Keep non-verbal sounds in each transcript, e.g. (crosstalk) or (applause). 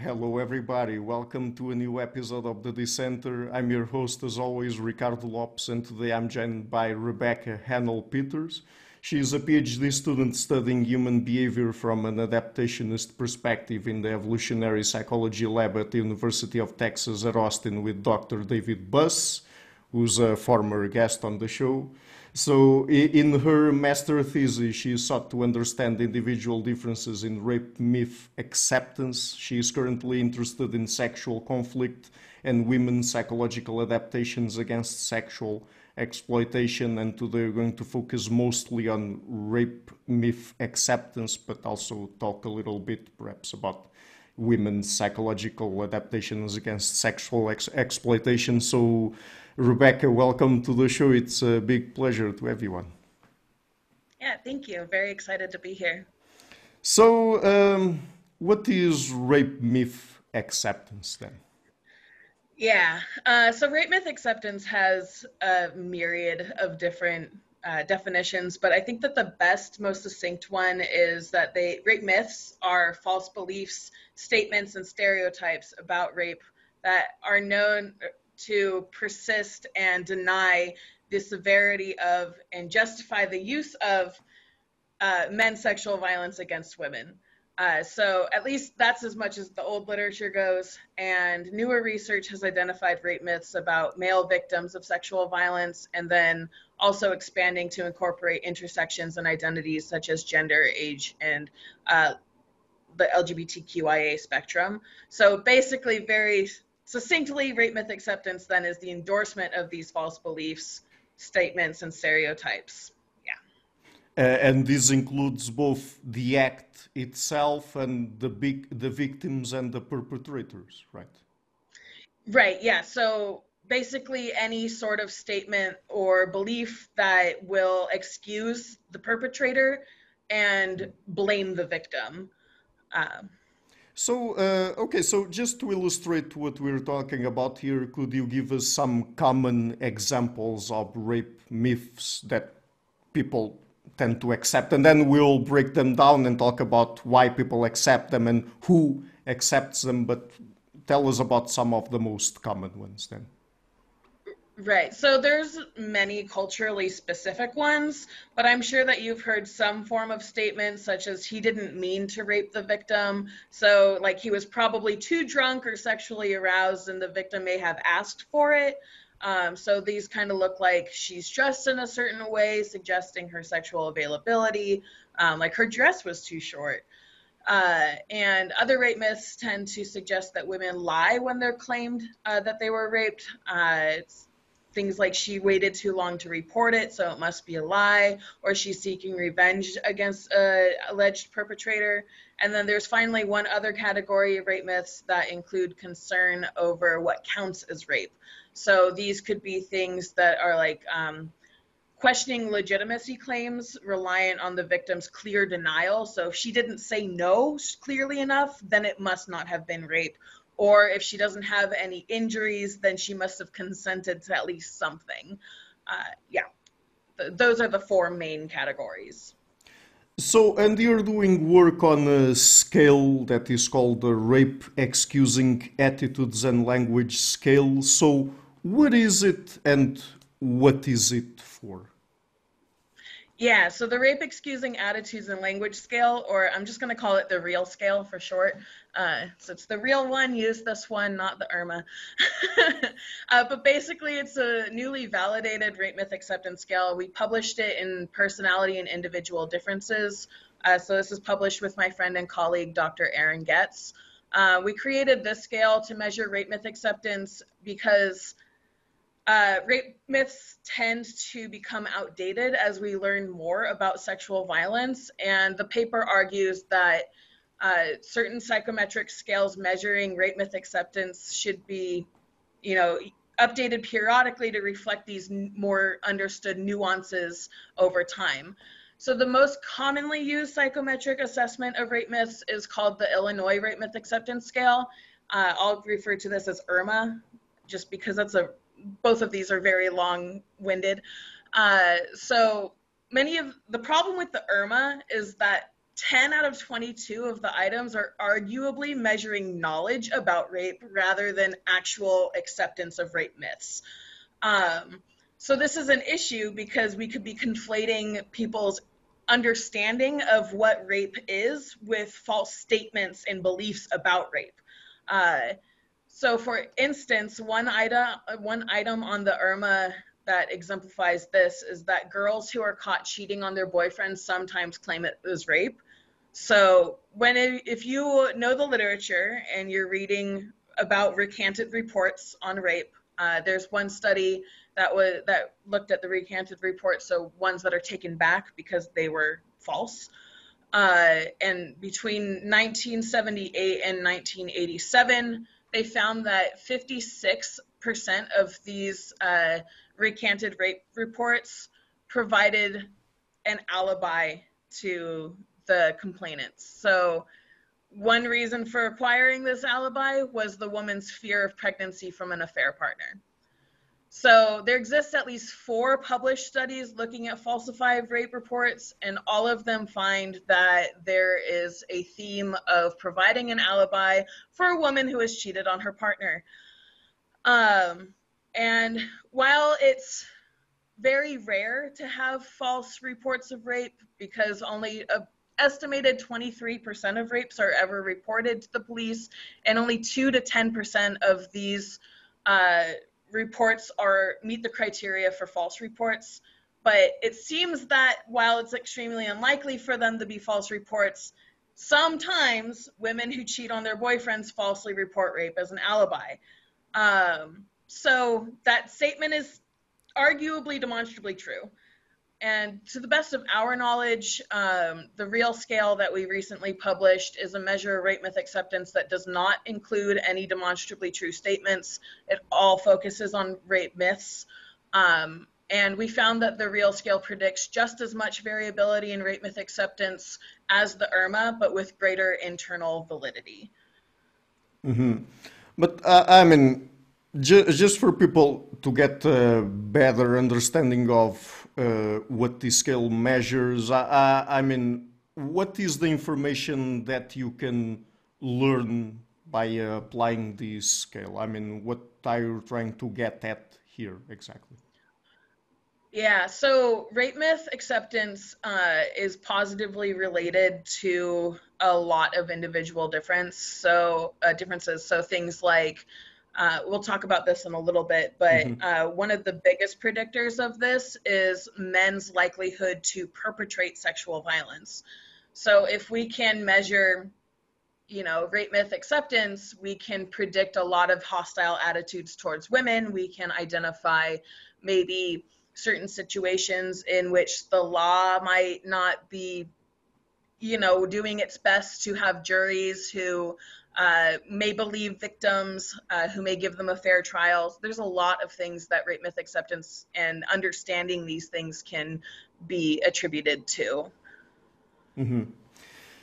Hello, everybody. Welcome to a new episode of the Dissenter. I'm your host, as always, Ricardo Lopes, and today I'm joined by Rebecka Hahnel-Peeters. She is a PhD student studying human behavior from an adaptationist perspective in the Evolutionary Psychology Lab at the University of Texas at Austin with Dr. David Buss, who's a former guest on the show. So, in her master thesis, she sought to understand individual differences in rape myth acceptance. She is currently interested in sexual conflict and women's psychological adaptations against sexual exploitation. And today we're going to focus mostly on rape myth acceptance, but also talk a little bit perhaps about women's psychological adaptations against sexual ex exploitation. So, Rebecka, welcome to the show. It's a big pleasure to everyone. Yeah, thank you. Very excited to be here. So, um, what is rape myth acceptance then? Yeah, uh, so rape myth acceptance has a myriad of different uh, definitions, but I think that the best, most succinct one is that they rape myths are false beliefs, statements, and stereotypes about rape that are known to persist and deny the severity of and justify the use of uh, men's sexual violence against women. Uh, so at least that's as much as the old literature goes. And newer research has identified rape myths about male victims of sexual violence, and then also expanding to incorporate intersections and identities such as gender, age, and uh, the LGBTQIA spectrum. So basically, very succinctly, rape myth acceptance then is the endorsement of these false beliefs, statements, and stereotypes. Yeah. Uh, and this includes both the act itself and the big the victims and the perpetrators, right? Right. Yeah. So basically, any sort of statement or belief that will excuse the perpetrator and blame the victim. Um, so, uh, okay, so just to illustrate what we're talking about here, could you give us some common examples of rape myths that people tend to accept? And then we'll break them down and talk about why people accept them and who accepts them. But tell us about some of the most common ones then. Right. So there's many culturally specific ones, but I'm sure that you've heard some form of statement such as he didn't mean to rape the victim. So like he was probably too drunk or sexually aroused and the victim may have asked for it. Um, so these kind of look like she's dressed in a certain way, suggesting her sexual availability, um, like her dress was too short. Uh, and other rape myths tend to suggest that women lie when they're claimed uh, that they were raped. Uh, it's things like she waited too long to report it, so it must be a lie, or she's seeking revenge against a alleged perpetrator. And then there's finally one other category of rape myths that include concern over what counts as rape. So these could be things that are like um, questioning legitimacy claims reliant on the victim's clear denial. So if she didn't say no clearly enough, then it must not have been rape or if she doesn't have any injuries, then she must have consented to at least something. Uh, yeah, Th- those are the four main categories. So, and you're doing work on a scale that is called the Rape Excusing Attitudes and Language Scale. So, what is it and what is it for? Yeah, so the rape excusing attitudes and language scale, or I'm just going to call it the real scale for short. Uh, so it's the real one, use this one, not the IRMA. (laughs) uh, but basically, it's a newly validated rape myth acceptance scale. We published it in Personality and Individual Differences. Uh, so this is published with my friend and colleague, Dr. Aaron Goetz. Uh, we created this scale to measure rape myth acceptance because uh, rape myths tend to become outdated as we learn more about sexual violence, and the paper argues that uh, certain psychometric scales measuring rape myth acceptance should be, you know, updated periodically to reflect these more understood nuances over time. So the most commonly used psychometric assessment of rape myths is called the Illinois Rape Myth Acceptance Scale. Uh, I'll refer to this as IRMA, just because that's a both of these are very long-winded. Uh, so many of the problem with the IRMA is that 10 out of 22 of the items are arguably measuring knowledge about rape rather than actual acceptance of rape myths. Um, so this is an issue because we could be conflating people's understanding of what rape is with false statements and beliefs about rape. Uh, so, for instance, one item one item on the IRMA that exemplifies this is that girls who are caught cheating on their boyfriends sometimes claim it was rape. So, when it, if you know the literature and you're reading about recanted reports on rape, uh, there's one study that was that looked at the recanted reports, so ones that are taken back because they were false. Uh, and between 1978 and 1987, they found that 56% of these uh, recanted rape reports provided an alibi to the complainants. So, one reason for acquiring this alibi was the woman's fear of pregnancy from an affair partner. So there exists at least four published studies looking at falsified rape reports, and all of them find that there is a theme of providing an alibi for a woman who has cheated on her partner. Um, and while it's very rare to have false reports of rape because only a estimated 23% of rapes are ever reported to the police, and only 2 to 10% of these uh, reports are meet the criteria for false reports. But it seems that while it's extremely unlikely for them to be false reports, sometimes women who cheat on their boyfriends falsely report rape as an alibi. Um, so that statement is arguably demonstrably true. And to the best of our knowledge, um, the real scale that we recently published is a measure of rape myth acceptance that does not include any demonstrably true statements. It all focuses on rape myths. Um, and we found that the real scale predicts just as much variability in rape myth acceptance as the IRMA, but with greater internal validity. Mm-hmm. But uh, I mean, ju- just for people to get a better understanding of uh, what the scale measures. I, I, I, mean, what is the information that you can learn by uh, applying this scale? I mean, what are you trying to get at here exactly? Yeah, so rape myth acceptance uh, is positively related to a lot of individual difference. So uh, differences. So things like uh, we'll talk about this in a little bit, but mm-hmm. uh, one of the biggest predictors of this is men's likelihood to perpetrate sexual violence. So if we can measure, you know, rape myth acceptance, we can predict a lot of hostile attitudes towards women. We can identify maybe certain situations in which the law might not be you know doing its best to have juries who uh, may believe victims, uh, who may give them a fair trial. There's a lot of things that rape myth acceptance and understanding these things can be attributed to. Mm-hmm.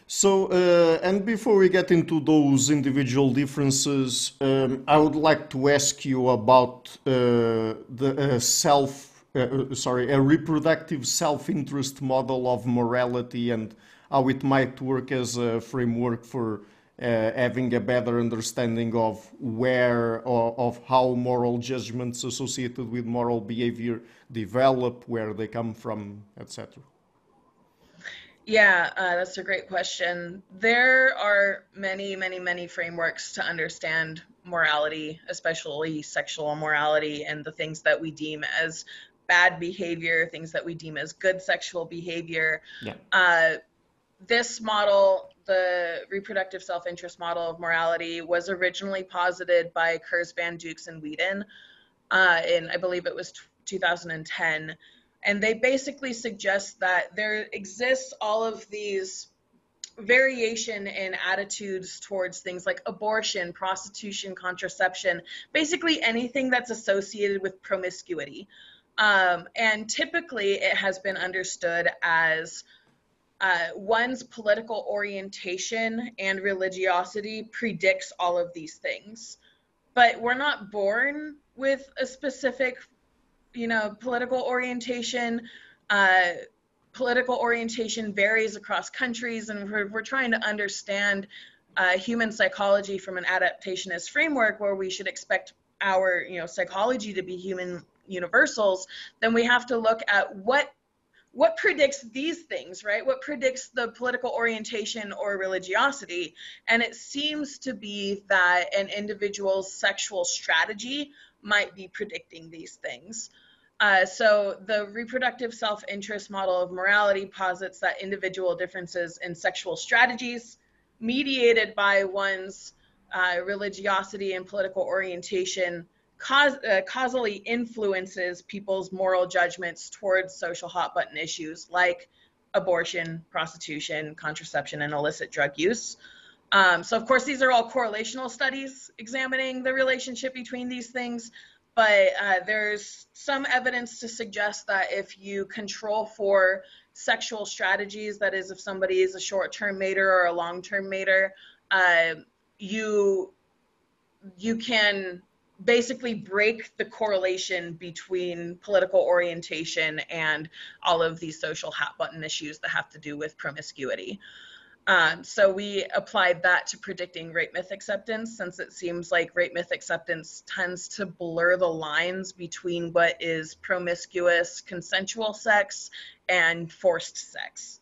So, uh, and before we get into those individual differences, um, I would like to ask you about uh, the uh, self, sorry, a reproductive self-interest model of morality and how it might work as a framework for having a better understanding of where or of how moral judgments associated with moral behavior develop, where they come from, etc. Yeah, uh, that's a great question. There are many, many, many frameworks to understand morality, especially sexual morality, and the things that we deem as bad behavior, things that we deem as good sexual behavior. Yeah. Uh, this model the reproductive self-interest model of morality was originally posited by Kurzban, Dukes, and Weeden uh, in, I believe it was t- 2010. And they basically suggest that there exists all of these variation in attitudes towards things like abortion, prostitution, contraception, basically anything that's associated with promiscuity. Um, and typically it has been understood as uh, one's political orientation and religiosity predicts all of these things. But we're not born with a specific, you know, political orientation. Uh, political orientation varies across countries, and we're, we're trying to understand uh, human psychology from an adaptationist framework where we should expect our you know psychology to be human universals, then we have to look at what what predicts these things, right? What predicts the political orientation or religiosity? And it seems to be that an individual's sexual strategy might be predicting these things. Uh, so the reproductive self-interest model of morality posits that individual differences in sexual strategies mediated by one's uh, religiosity and political orientation cause, uh, causally influences people's moral judgments towards social hot button issues like abortion, prostitution, contraception, and illicit drug use. Um, so, of course, these are all correlational studies examining the relationship between these things, but uh, there's some evidence to suggest that if you control for sexual strategies, that is, if somebody is a short term mater or a long term mater, uh, you you can basically break the correlation between political orientation and all of these social hot button issues that have to do with promiscuity. Um, so we applied that to predicting rape myth acceptance since it seems like rape myth acceptance tends to blur the lines between what is promiscuous consensual sex and forced sex.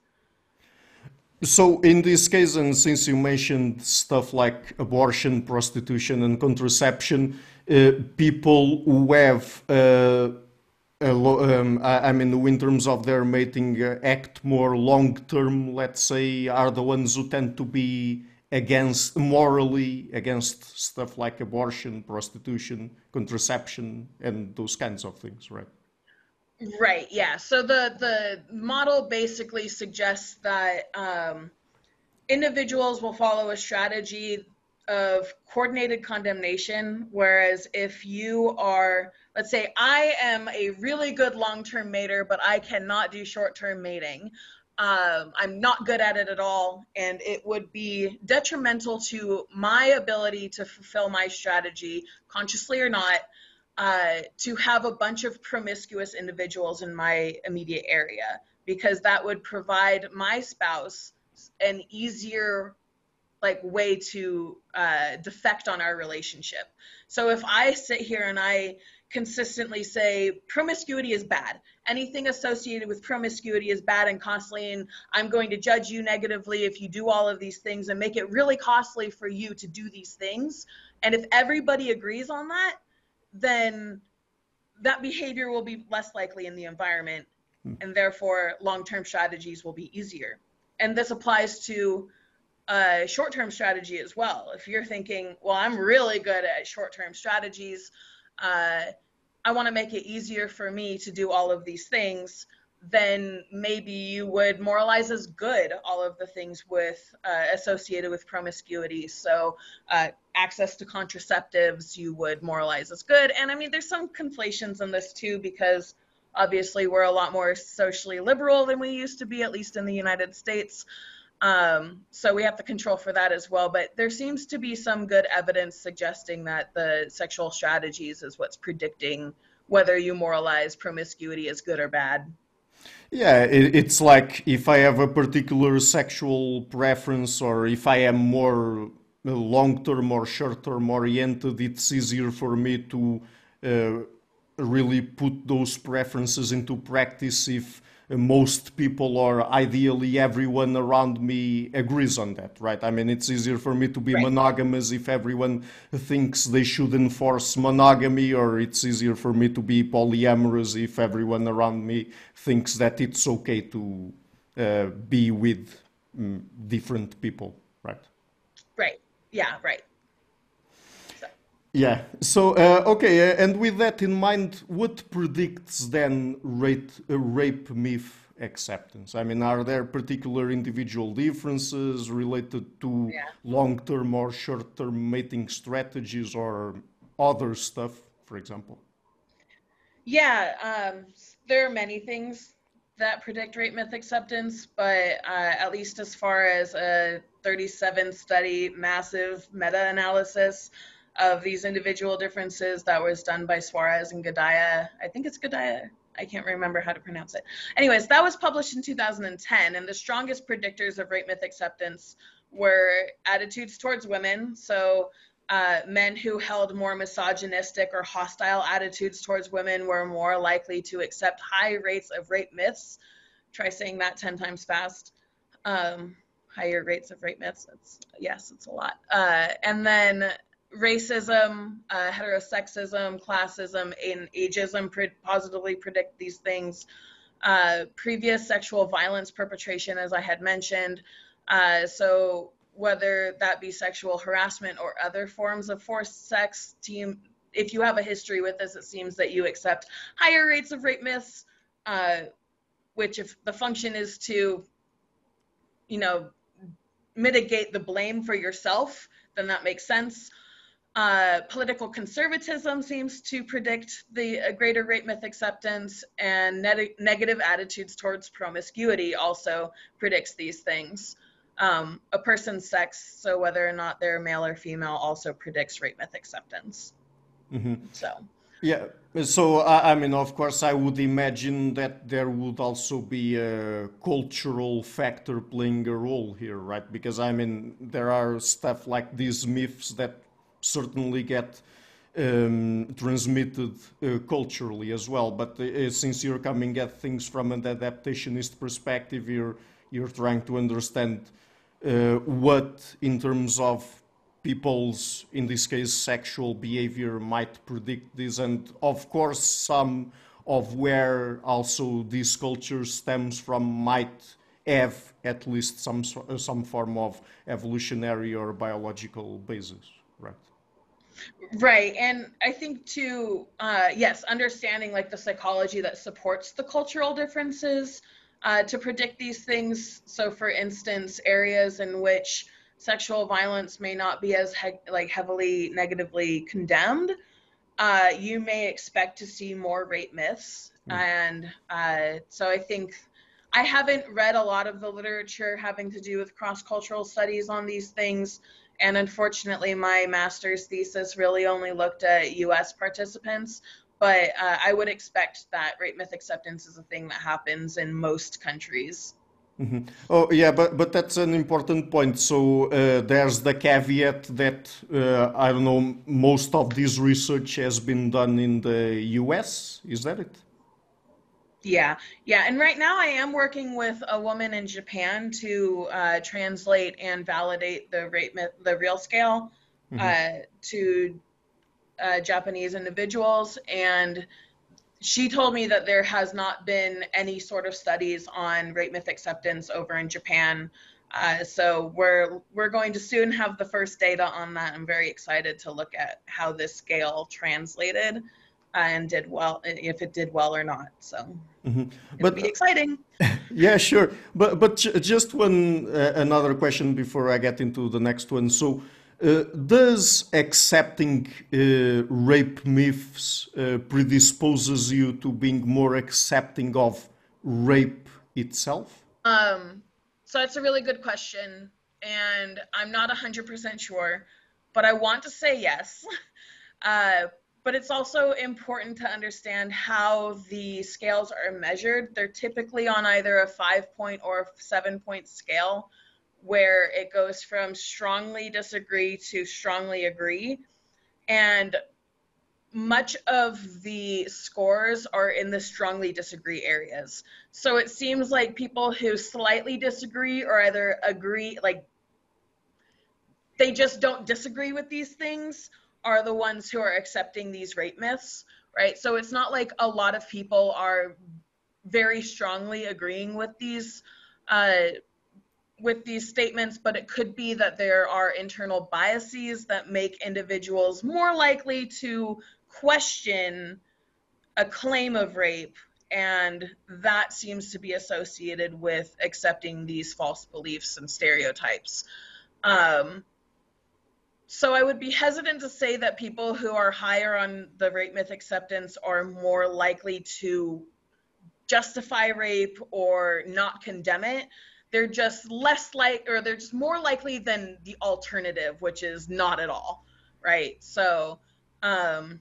So, in this case, and since you mentioned stuff like abortion, prostitution, and contraception, uh, people who have, uh, um, I mean, in terms of their mating, uh, act more long term, let's say, are the ones who tend to be against, morally, against stuff like abortion, prostitution, contraception, and those kinds of things, right? Right. Yeah. So the the model basically suggests that um, individuals will follow a strategy of coordinated condemnation, whereas if you are, let's say, I am a really good long-term mater, but I cannot do short-term mating. Um, I'm not good at it at all, and it would be detrimental to my ability to fulfill my strategy, consciously or not, uh, to have a bunch of promiscuous individuals in my immediate area because that would provide my spouse an easier like way to uh, defect on our relationship. So if I sit here and I consistently say promiscuity is bad, anything associated with promiscuity is bad and costly, and I'm going to judge you negatively if you do all of these things and make it really costly for you to do these things. And if everybody agrees on that, then that behavior will be less likely in the environment hmm. and therefore long-term strategies will be easier and this applies to a short-term strategy as well if you're thinking well i'm really good at short-term strategies uh, i want to make it easier for me to do all of these things then maybe you would moralize as good all of the things with uh, associated with promiscuity. So uh, access to contraceptives you would moralize as good. And I mean, there's some conflations in this too because obviously we're a lot more socially liberal than we used to be, at least in the United States. Um, so we have to control for that as well. But there seems to be some good evidence suggesting that the sexual strategies is what's predicting whether you moralize promiscuity as good or bad. Yeah, it's like if I have a particular sexual preference or if I am more uh, long term or short term oriented, it's easier for me to uh, really put those preferences into practice if most people or ideally everyone around me agrees on that, right? I mean, it's easier for me to be right. monogamous if everyone thinks they should enforce monogamy, or it's easier for me to be polyamorous if everyone around me thinks that it's okay to uh, be with um, different people, right? Right. Yeah, right. Yeah. So uh, okay, uh, and with that in mind, what predicts then rape, uh, rape myth acceptance? I mean, are there particular individual differences related to yeah. long-term or short-term mating strategies or other stuff, for example? Yeah, um, there are many things that predict rape myth acceptance, but uh, at least as far as a 37 study massive meta-analysis of these individual differences that was done by Suarez and Gadalla. I think it's Gadalla. I can't remember how to pronounce it. Anyways, that was published in 2010, and the strongest predictors of rape myth acceptance were attitudes towards women. So, uh, men who held more misogynistic or hostile attitudes towards women were more likely to accept high rates of rape myths. Try saying that 10 times fast. Um, higher rates of rape myths. It's, yes, it's a lot. Uh, and then racism, uh, heterosexism, classism, and ageism pre- positively predict these things. Uh, previous sexual violence perpetration, as I had mentioned. Uh, so whether that be sexual harassment or other forms of forced sex, team, if you have a history with this, it seems that you accept higher rates of rape myths, uh, which if the function is to, you know, mitigate the blame for yourself, then that makes sense. Uh, political conservatism seems to predict the uh, greater rape myth acceptance, and negative attitudes towards promiscuity also predicts these things. Um, a person's sex, so whether or not they're male or female, also predicts rape myth acceptance. Mm-hmm. So. Yeah, so I mean, of course, I would imagine that there would also be a cultural factor playing a role here, right? Because I mean, there are stuff like these myths that certainly get um, transmitted uh, culturally as well. But uh, since you're coming at things from an adaptationist perspective, you're you're trying to understand uh, what, in terms of people's, in this case, sexual behavior, might predict this, and of course, some of where also this culture stems from might have at least some some form of evolutionary or biological basis, right? Right. And I think too, uh, yes, understanding like the psychology that supports the cultural differences uh, to predict these things. So, for instance, areas in which sexual violence may not be as he- like heavily negatively condemned, uh, you may expect to see more rape myths. Mm. And uh, so, I think I haven't read a lot of the literature having to do with cross cultural studies on these things. And unfortunately, my master's thesis really only looked at US participants, but uh, I would expect that rape myth acceptance is a thing that happens in most countries. Mm-hmm. Oh yeah, but but that's an important point. So uh, there's the caveat that uh, I don't know. Most of this research has been done in the U.S. Is that it? Yeah, yeah. And right now I am working with a woman in Japan to uh, translate and validate the rape myth, the real scale mm-hmm. uh, to uh, Japanese individuals. And she told me that there has not been any sort of studies on rape myth acceptance over in Japan. Uh, so we're we're going to soon have the first data on that. I'm very excited to look at how this scale translated and did well if it did well or not so mm-hmm. but be exciting. (laughs) Yeah sure. But but just one uh, another question before i get into the next one. So uh, does accepting uh, rape myths uh, predisposes you to being more accepting of rape itself? Um so that's a really good question and i'm not 100% sure but i want to say yes. (laughs) Uh, but it's also important to understand how the scales are measured. They're typically on either a five point or a seven point scale, where it goes from strongly disagree to strongly agree. And much of the scores are in the strongly disagree areas. So it seems like people who slightly disagree or either agree, like they just don't disagree with these things are the ones who are accepting these rape myths, right? So it's not like a lot of people are very strongly agreeing with these uh, with these statements, but it could be that there are internal biases that make individuals more likely to question a claim of rape, and that seems to be associated with accepting these false beliefs and stereotypes. Um, so I would be hesitant to say that people who are higher on the rape myth acceptance are more likely to justify rape or not condemn it. They're just less like, or they're just more likely than the alternative, which is not at all, right? So, um,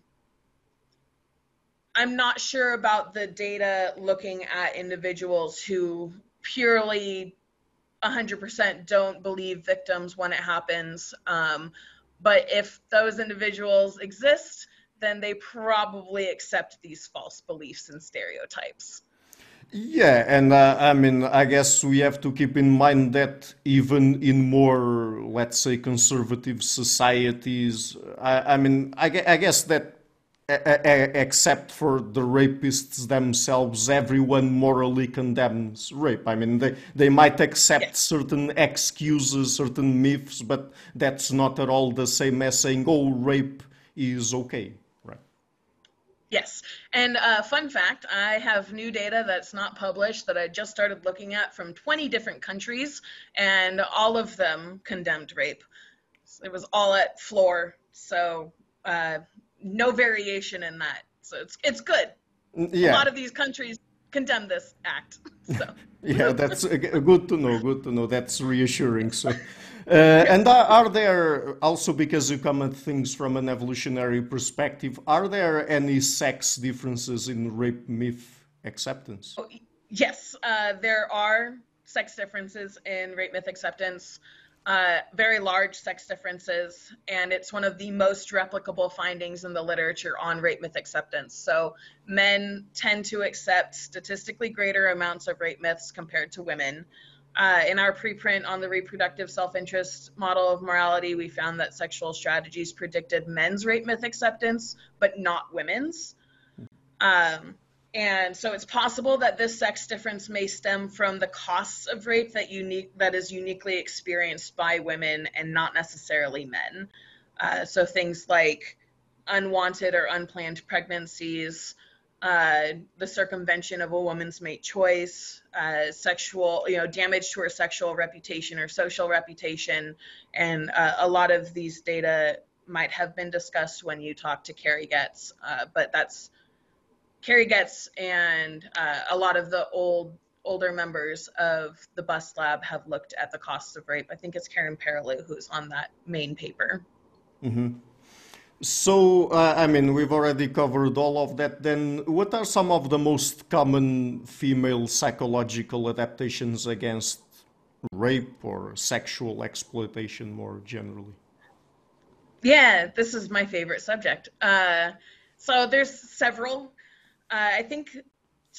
I'm not sure about the data looking at individuals who purely 100% don't believe victims when it happens. Um, but if those individuals exist, then they probably accept these false beliefs and stereotypes. Yeah, and uh, I mean, I guess we have to keep in mind that even in more, let's say, conservative societies, I, I mean, I, I, guess that except for the rapists themselves, everyone morally condemns rape. I mean, they, they might accept yes. certain excuses, certain myths, but that's not at all the same as saying, oh, rape is okay. Right. Yes. And uh, fun fact I have new data that's not published that I just started looking at from 20 different countries, and all of them condemned rape. It was all at floor. So uh, no variation in that. So it's, it's good. Yeah. A lot of these countries condemn this act. (laughs) So. yeah, that's good to know. Good to know. That's reassuring. So. (laughs) Uh, and are, are, there also because you come at things from an evolutionary perspective? Are there any sex differences in rape myth acceptance? Oh, yes, uh, there are sex differences in rape myth acceptance. Uh, very large sex differences, and it's one of the most replicable findings in the literature on rape myth acceptance. So, men tend to accept statistically greater amounts of rape myths compared to women. Uh, in our preprint on the reproductive self-interest model of morality, we found that sexual strategies predicted men's rape myth acceptance, but not women's. Um, and so it's possible that this sex difference may stem from the costs of rape that unique that is uniquely experienced by women and not necessarily men. Uh, so things like unwanted or unplanned pregnancies, uh, the circumvention of a woman's mate choice, uh, sexual, you know, damage to her sexual reputation or social reputation. And uh, a lot of these data might have been discussed when you talk to Cari Goetz, uh, but that's Cari Goetz and uh, a lot of the old older members of the Buss lab have looked at the costs of rape. I think it's Carin Perilloux who's on that main paper. Mm-hmm. So, uh, I mean, we've already covered all of that. Then, what are some of the most common female psychological adaptations against rape or sexual exploitation more generally? Yeah, this is my favorite subject. Uh, so, there's several. Uh, I think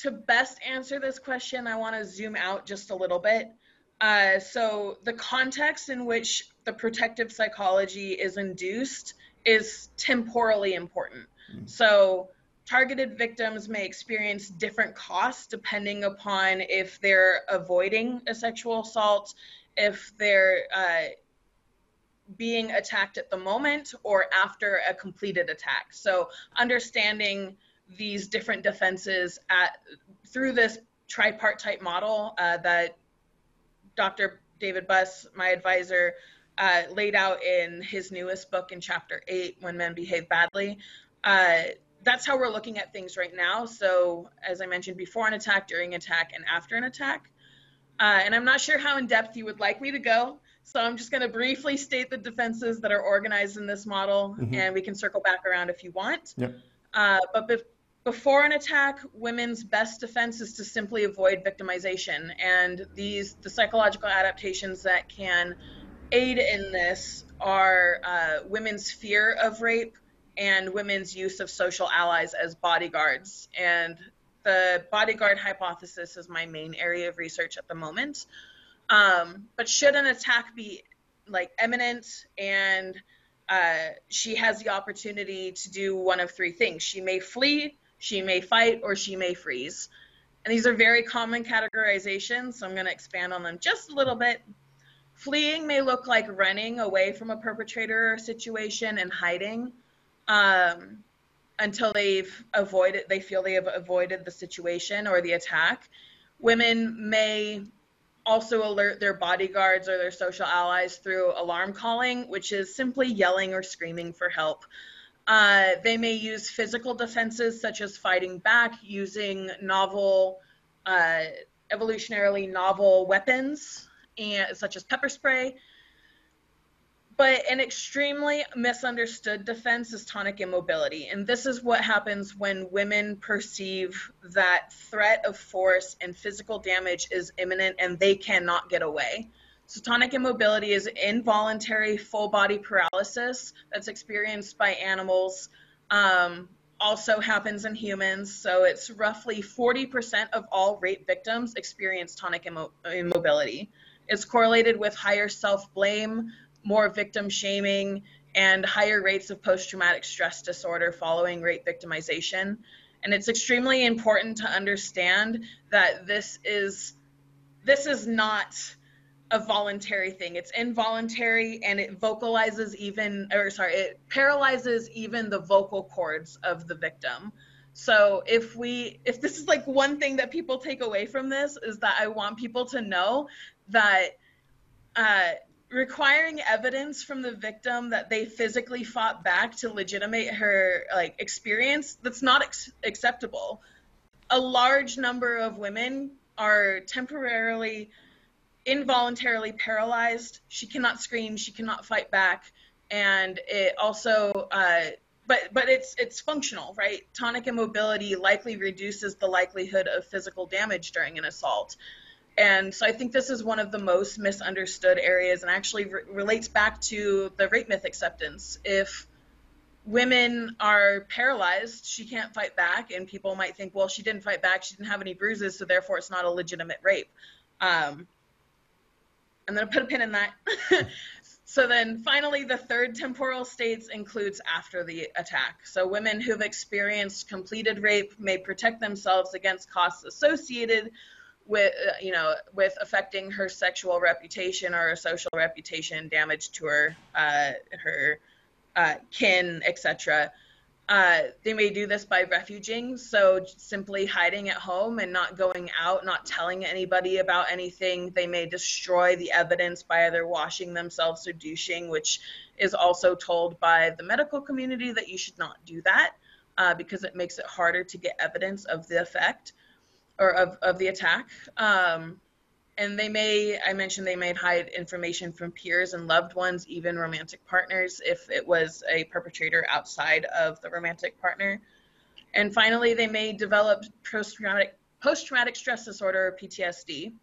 to best answer this question, I want to zoom out just a little bit. Uh, so, the context in which the protective psychology is induced is temporally important. Mm. So targeted victims may experience different costs depending upon if they're avoiding a sexual assault, if they're uh, being attacked at the moment, or after a completed attack. So understanding these different defenses at through this tripartite model uh, that Dr. David Buss, my advisor, uh, laid out in his newest book in chapter eight, When Men Behave Badly. Uh, that's how we're looking at things right now. So, as I mentioned, before an attack, during attack, and after an attack. Uh, and I'm not sure how in depth you would like me to go. So, I'm just going to briefly state the defenses that are organized in this model, mm-hmm. and we can circle back around if you want. Yep. Uh, but be- before an attack, women's best defense is to simply avoid victimization. And these, the psychological adaptations that can aid in this are uh, women's fear of rape and women's use of social allies as bodyguards. And the bodyguard hypothesis is my main area of research at the moment. Um, but should an attack be like imminent and uh, she has the opportunity to do one of three things she may flee, she may fight, or she may freeze. And these are very common categorizations, so I'm going to expand on them just a little bit. Fleeing may look like running away from a perpetrator situation and hiding um, until they've avoided, they feel they have avoided the situation or the attack. Women may also alert their bodyguards or their social allies through alarm calling, which is simply yelling or screaming for help. Uh, they may use physical defenses such as fighting back using novel, uh, evolutionarily novel weapons and such as pepper spray. but an extremely misunderstood defense is tonic immobility. And this is what happens when women perceive that threat of force and physical damage is imminent and they cannot get away. So, tonic immobility is involuntary full body paralysis that's experienced by animals. Um, also happens in humans. So, it's roughly 40% of all rape victims experience tonic immo- immobility. It's correlated with higher self blame, more victim shaming, and higher rates of post traumatic stress disorder following rape victimization. And it's extremely important to understand that this is this is not a voluntary thing. It's involuntary and it vocalizes even or sorry, it paralyzes even the vocal cords of the victim. So if we if this is like one thing that people take away from this is that I want people to know that uh, requiring evidence from the victim that they physically fought back to legitimate her like experience that's not ex- acceptable a large number of women are temporarily involuntarily paralyzed. She cannot scream. She cannot fight back. And it also uh, but but it's it's functional right? Tonic immobility likely reduces the likelihood of physical damage during an assault. And so I think this is one of the most misunderstood areas and actually re- relates back to the rape myth acceptance. If women are paralyzed, she can't fight back, and people might think, well, she didn't fight back, she didn't have any bruises, so therefore it's not a legitimate rape. Um, I'm going to put a pin in that. (laughs) so then finally, the third temporal states includes after the attack. So women who've experienced completed rape may protect themselves against costs associated with uh, you know with affecting her sexual reputation or social reputation damage to her uh, her uh, kin etc uh, they may do this by refuging so simply hiding at home and not going out not telling anybody about anything they may destroy the evidence by either washing themselves or douching which is also told by the medical community that you should not do that uh, because it makes it harder to get evidence of the effect or of, of the attack. Um, and they may, I mentioned they may hide information from peers and loved ones, even romantic partners, if it was a perpetrator outside of the romantic partner. And finally, they may develop post-traumatic, post-traumatic stress disorder or PTSD.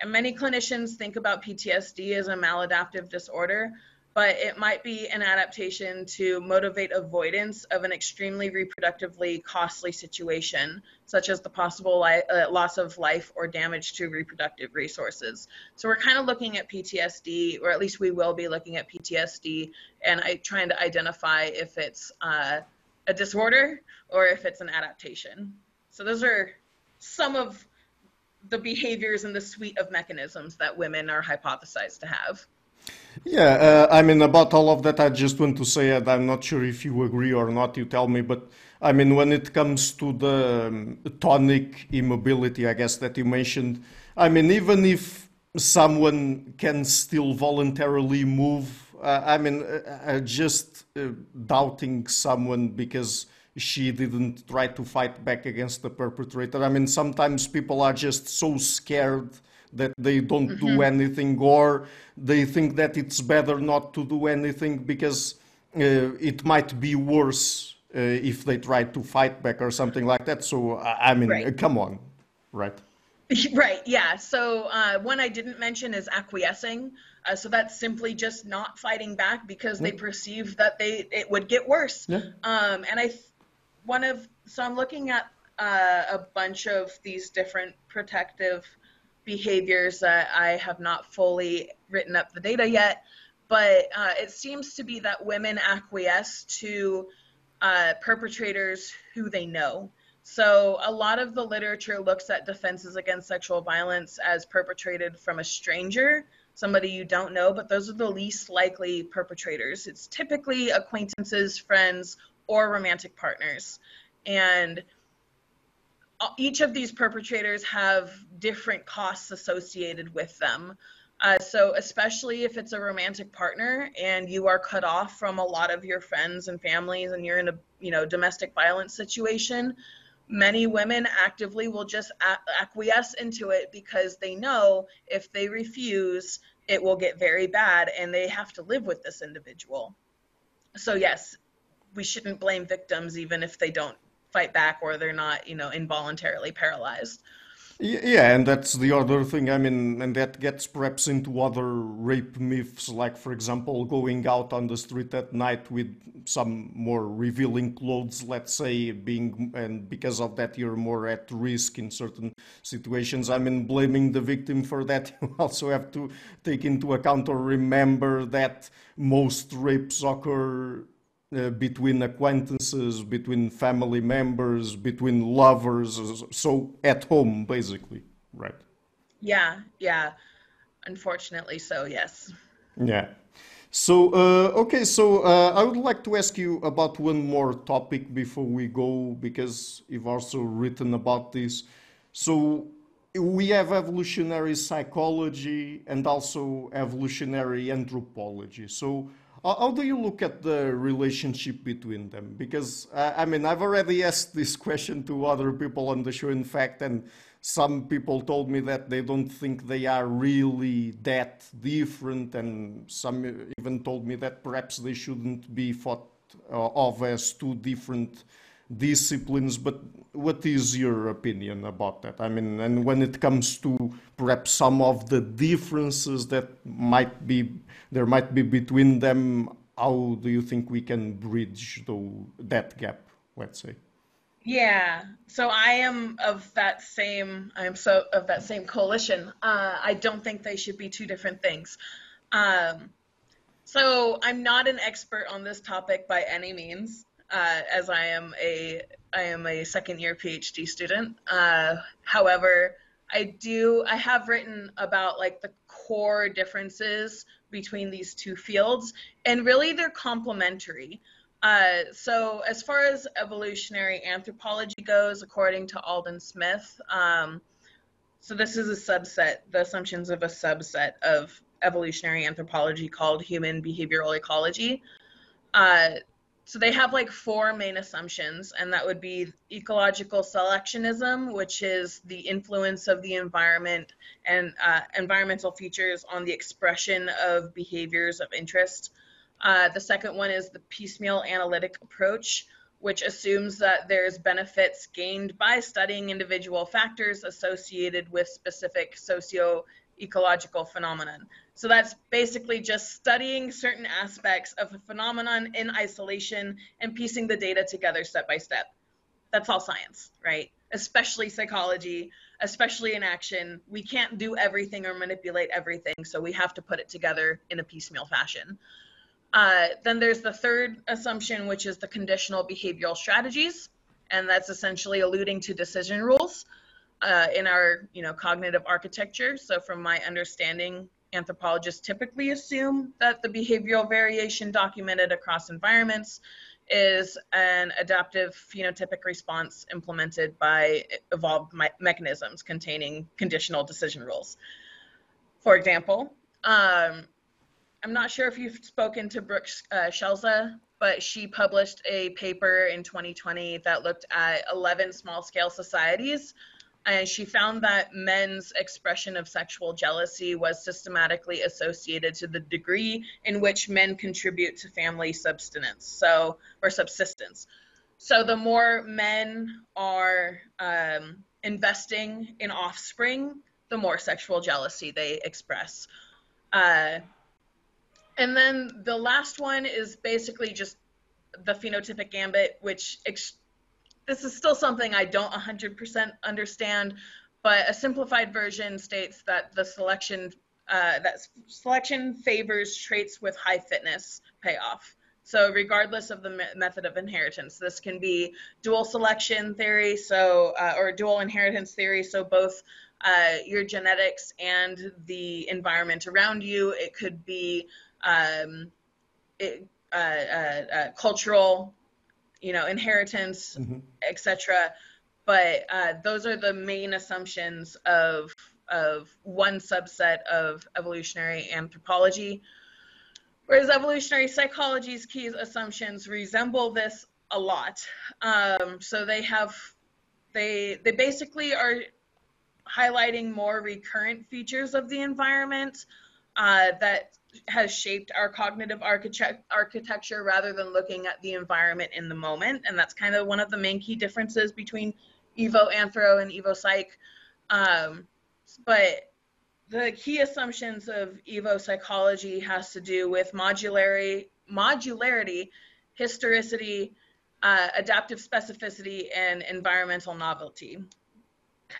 And many clinicians think about PTSD as a maladaptive disorder, but it might be an adaptation to motivate avoidance of an extremely reproductively costly situation, such as the possible li- uh, loss of life or damage to reproductive resources. So we're kind of looking at PTSD, or at least we will be looking at PTSD, and I, trying to identify if it's uh, a disorder or if it's an adaptation. So those are some of the behaviors and the suite of mechanisms that women are hypothesized to have. Yeah, uh, I mean, about all of that, I just want to say that I'm not sure if you agree or not, you tell me, but I mean, when it comes to the um, tonic immobility, I guess that you mentioned, I mean, even if someone can still voluntarily move, uh, I mean, uh, uh just uh, doubting someone because she didn't try to fight back against the perpetrator. I mean, sometimes people are just so scared that they don't mm-hmm. do anything or they think that it's better not to do anything because uh, it might be worse uh, if they try to fight back or something like that. So, I mean, right. come on, right? (laughs) Right, yeah. So, uh, one I didn't mention is acquiescing. Uh, so that's simply just not fighting back because they perceive that they it would get worse. Yeah. Um, and I, one of so I'm looking at uh, a bunch of these different protective behaviors that I have not fully written up the data yet, but uh, it seems to be that women acquiesce to uh, perpetrators who they know. So a lot of the literature looks at defenses against sexual violence as perpetrated from a stranger, somebody you don't know, but those are the least likely perpetrators. It's typically acquaintances, friends, or romantic partners. And each of these perpetrators have different costs associated with them. Uh, so especially if it's a romantic partner and you are cut off from a lot of your friends and families and you're in a you know domestic violence situation, many women actively will just acquiesce into it because they know if they refuse it will get very bad and they have to live with this individual. So, yes, we shouldn't blame victims even if they don't fight back or they're not, you know, involuntarily paralyzed. Yeah, and that's the other thing. I mean, and that gets perhaps into other rape myths, like, for example, going out on the street at night with some more revealing clothes, let's say, being, and because of that, you're more at risk in certain situations. I mean, blaming the victim for that, (laughs) you also have to take into account or remember that most rapes occur uh, between acquaintances, between family members, between lovers, so at home, basically, right? Yeah, yeah. Unfortunately, so yes. Yeah. So, uh, okay, so uh, I would like to ask you about one more topic before we go, because you've also written about this. So, we have evolutionary psychology and also evolutionary anthropology. So, how do you look at the relationship between them? Because I mean, I've already asked this question to other people on the show, in fact, and some people told me that they don't think they are really that different, and some even told me that perhaps they shouldn't be thought uh, of as two different disciplines. But what is your opinion about that? I mean, and when it comes to perhaps some of the differences that might be there might be between them, how do you think we can bridge the, that gap? Let's say. Yeah. So I am of that same. I am so of that same coalition. Uh, I don't think they should be two different things. Um, so I'm not an expert on this topic by any means uh, as I am a I am a second year PhD student. Uh, however, I do I have written about like the core differences between these two fields, and really they're complementary. Uh, so as far as evolutionary anthropology goes, according to Alden Smith, um, so this is a subset, the assumptions of a subset of evolutionary anthropology called human behavioral ecology. Uh, so they have like four main assumptions, and that would be ecological selectionism, which is the influence of the environment and uh, environmental features on the expression of behaviors of interest. Uh, the second one is the piecemeal analytic approach, which assumes that there's benefits gained by studying individual factors associated with specific socio ecological phenomenon. So that's basically just studying certain aspects of a phenomenon in isolation and piecing the data together step by step. That's all science, right? Especially psychology, especially in action. We can't do everything or manipulate everything, so we have to put it together in a piecemeal fashion. Uh, then there's the third assumption, which is the conditional behavioral strategies, and that's essentially alluding to decision rules uh, in our, you know, cognitive architecture. So, from my understanding, anthropologists typically assume that the behavioral variation documented across environments is an adaptive phenotypic response implemented by evolved me- mechanisms containing conditional decision rules. For example, um, I'm not sure if you've spoken to Brooke uh, Scelza, but she published a paper in 2020 that looked at 11 small scale societies and she found that men's expression of sexual jealousy was systematically associated to the degree in which men contribute to family subsistence so or subsistence. So the more men are um, investing in offspring the more sexual jealousy they express. Uh, and then the last one is basically just the phenotypic gambit which ex- this is still something I don't 100% understand, but a simplified version states that the selection uh, that selection favors traits with high fitness payoff. So regardless of the me- method of inheritance, this can be dual selection theory, so uh, or dual inheritance theory. So both uh, your genetics and the environment around you. It could be um, it, uh, uh, uh, cultural you know, inheritance, mm-hmm. etc. But uh, those are the main assumptions of of one subset of evolutionary anthropology. Whereas evolutionary psychology's key assumptions resemble this a lot. Um, so they have they they basically are highlighting more recurrent features of the environment uh, that has shaped our cognitive architect- architecture rather than looking at the environment in the moment. And that's kind of one of the main key differences between Evo Anthro and Evo Psych. Um, but the key assumptions of Evo psychology has to do with modularity, modularity, historicity, uh, adaptive specificity, and environmental novelty.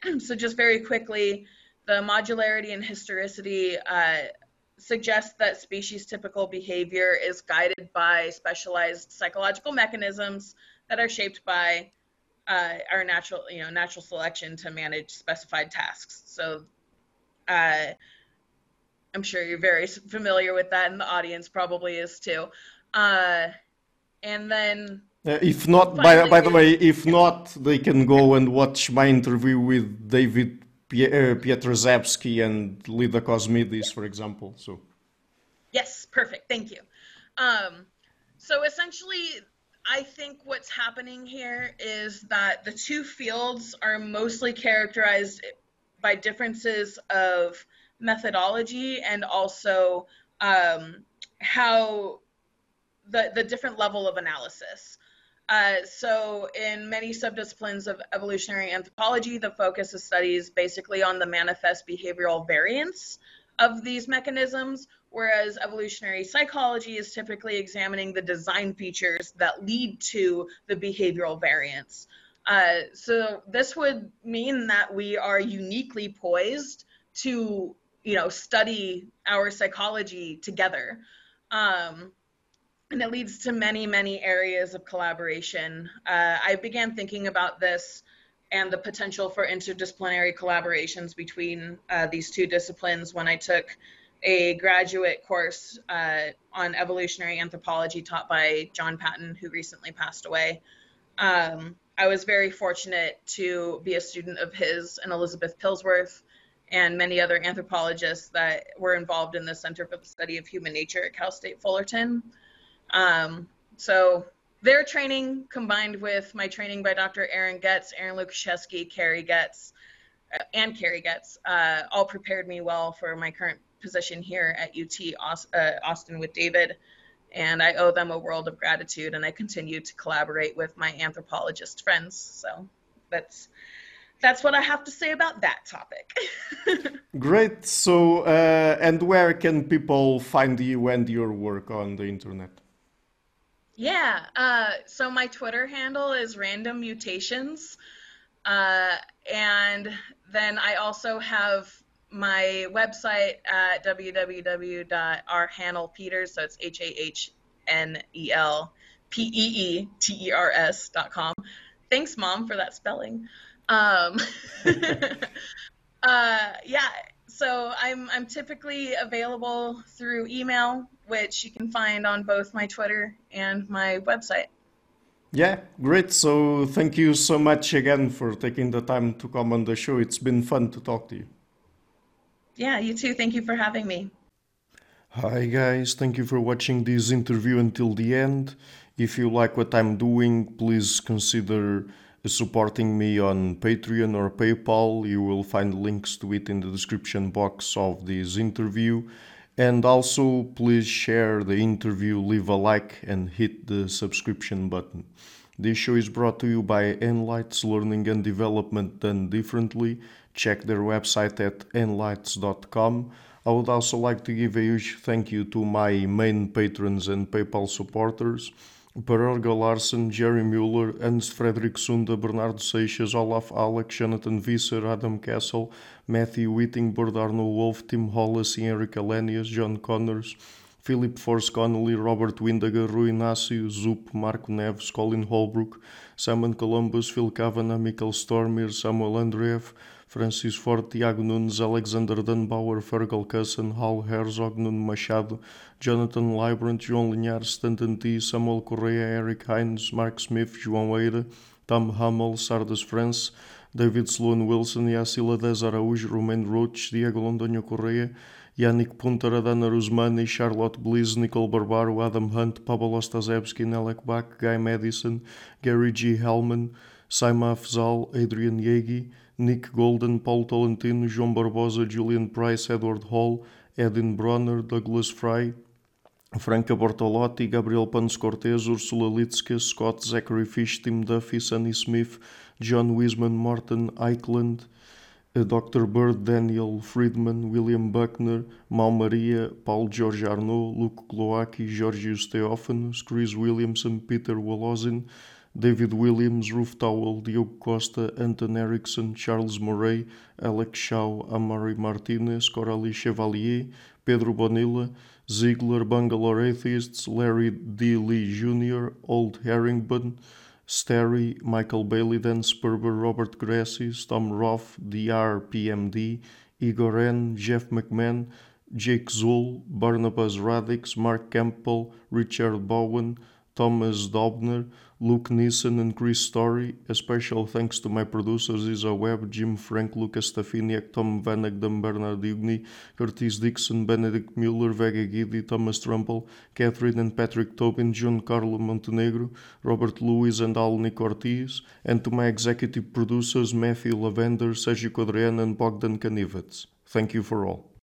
(clears throat) so just very quickly, the modularity and historicity uh, suggests that species typical behavior is guided by specialized psychological mechanisms that are shaped by uh, our natural, you know, natural selection to manage specified tasks. So uh, I'm sure you're very familiar with that, and the audience probably is too. Uh, and then uh, if not, by, by the way, if not, they can go and watch my interview with David uh, Pietraszewski and Leda Cosmides, for example. So. Yes, perfect. Thank you. Um, so essentially, I think what's happening here is that the two fields are mostly characterized by differences of methodology and also um, how the, the different level of analysis. Uh, so, in many subdisciplines of evolutionary anthropology, the focus of studies basically on the manifest behavioral variance of these mechanisms, whereas evolutionary psychology is typically examining the design features that lead to the behavioral variance. Uh, so, this would mean that we are uniquely poised to, you know, study our psychology together. Um, and it leads to many, many areas of collaboration. Uh, I began thinking about this and the potential for interdisciplinary collaborations between uh, these two disciplines when I took a graduate course uh, on evolutionary anthropology taught by John Patton, who recently passed away. Um, I was very fortunate to be a student of his and Elizabeth Pillsworth and many other anthropologists that were involved in the Center for the Study of Human Nature at Cal State Fullerton. Um, so their training combined with my training by Dr. Aaron Goetz, Aaron Lukaszewski, Cari Goetz, uh, and Cari Goetz, uh, all prepared me well for my current position here at UT uh, Austin with David. And I owe them a world of gratitude, and I continue to collaborate with my anthropologist friends. So that's that's what I have to say about that topic. (laughs) Great. So, uh, and where can people find you and your work on the internet? Yeah. Uh, so my Twitter handle is random mutations. Uh, and then I also have my website at www.rhahnelpeeters, so it's H A H N E L P E E T E R S dot com. Thanks, Mom, for that spelling. Um, (laughs) uh, yeah, so I'm I'm typically available through email, which you can find on both my Twitter and my website. Yeah, great. So thank you so much again for taking the time to come on the show. It's been fun to talk to you. Yeah, you too. Thank you for having me. Hi guys, thank you for watching this interview until the end. If you like what I'm doing, please consider supporting me on Patreon or PayPal. You will find links to it in the description box of this interview. And also, please share the interview, leave a like, and hit the subscription button. This show is brought to you by Enlites Learning and Development Done Differently. Check their website at enlites.com. I would also like to give a huge thank you to my main patrons and PayPal supporters. Per Larsen, Jerry Mueller, Ernst Frederick Sunda, Bernardo Seixas, Olaf Alex, Jonathan Visser, Adam Castle, Matthew Whitting, Arno Wolf, Tim Hollis, Eric Alenius, John Connors, Philip Force Connolly, Robert Windager, Rui Inácio, Zup, Marco Neves, Colin Holbrook, Simon Columbus, Phil Kavanagh, Michael Stormir, Samuel Andreev, Francis Ford, Tiago Nunes, Alexander Dunbauer, Fergal Cusson, Hal Herzog, Nuno Machado, Jonathan Librant, João Linhares, Stanton T, Samuel Correa, Eric Hines, Mark Smith, João Eira, Tom Hummel, Sardas France, David Sloan Wilson, Yacila Dez Araújo, Romain Roach, Diego Londonho Correa, Yannick Punter, Adana Rusmani, Charlotte Bliss, Nicole Barbaro, Adam Hunt, Pablo Ostazewski, Nelek Bach, Guy Madison, Gary G. Hellman, Saima Afzal, Adrian Yegi, Nick Golden, Paulo Tolentino, João Barbosa, Julian Price, Edward Hall, Edin Bronner, Douglas Fry, Franca Bortolotti, Gabriel Panos Cortez, Ursula Litska, Scott, Zachary Fish, Tim Duffy, Sonny Smith, John Wiseman, Morton Eichland, uh, Dr. Bird, Daniel Friedman, William Buckner, Mal Maria, Paul George Arnaud, Luke Gloaki, Georgios Theophanos, Chris Williamson, Peter Wolozin, David Williams, Ruth Towell, Diogo Costa, Anton Erickson, Charles Murray, Alex Shaw, Amari Martinez, Coralie Chevallier, Pedro Bonilla, Ziegler, Bangalore Atheists, Larry D. Lee Jr., Old Herringbone, Sterry, Michael Bailey, Dan Sperber, Robert Grassis, Tom Roth, DR PMD, Igor N., Jeff McMahon, Jake Zoll, Barnabas Radix, Mark Campbell, Richard Bowen, Thomas Dobner, Luke Neeson, and Chris Story. A special thanks to my producers Isa Webb, Jim Frank, Lucas Stafiniak, Tom Vanagdam, Bernard Ugni, Curtis Dixon, Benedict Mueller, Vega Giddy, Thomas Trumple, Catherine and Patrick Tobin, John Carlo Montenegro, Robert Lewis, and Alnick Ortiz, and to my executive producers Matthew Lavender, Sergio and Bogdan Kanivets. Thank you for all.